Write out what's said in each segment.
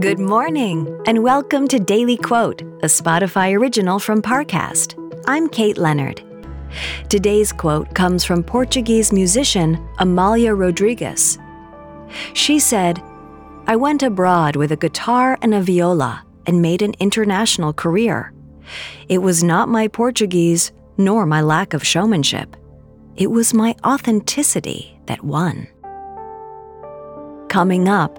Good morning, and welcome to Daily Quote, a Spotify original from Parcast. I'm Kate Leonard. Today's quote comes from Portuguese musician Amália Rodrigues. She said, I went abroad with a guitar and a viola and made an international career. It was not my Portuguese nor my lack of showmanship. It was my authenticity that won. Coming up,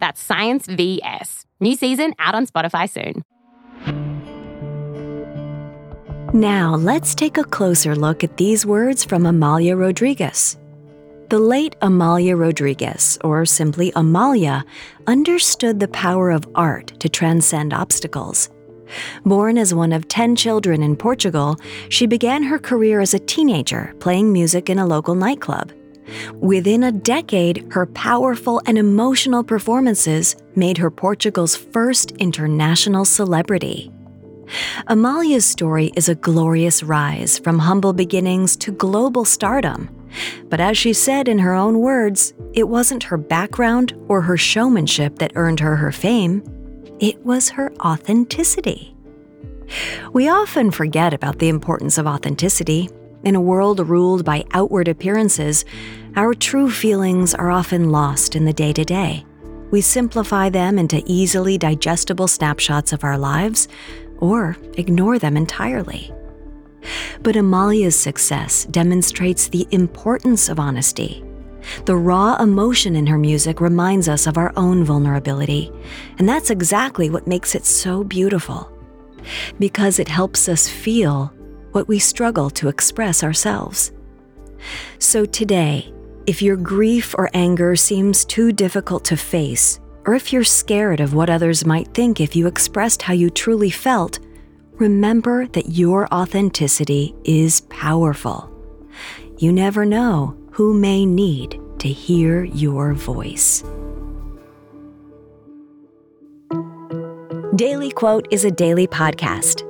That's Science VS. New season out on Spotify soon. Now, let's take a closer look at these words from Amália Rodrigues. The late Amália Rodrigues, or simply Amália, understood the power of art to transcend obstacles. Born as one of 10 children in Portugal, she began her career as a teenager playing music in a local nightclub. Within a decade, her powerful and emotional performances made her Portugal's first international celebrity. Amália's story is a glorious rise from humble beginnings to global stardom. But as she said in her own words, it wasn't her background or her showmanship that earned her her fame, it was her authenticity. We often forget about the importance of authenticity. In a world ruled by outward appearances, our true feelings are often lost in the day to day. We simplify them into easily digestible snapshots of our lives or ignore them entirely. But Amália's success demonstrates the importance of honesty. The raw emotion in her music reminds us of our own vulnerability, and that's exactly what makes it so beautiful. Because it helps us feel what we struggle to express ourselves. So today, if your grief or anger seems too difficult to face, or if you're scared of what others might think if you expressed how you truly felt, remember that your authenticity is powerful. You never know who may need to hear your voice. Daily Quote is a daily podcast.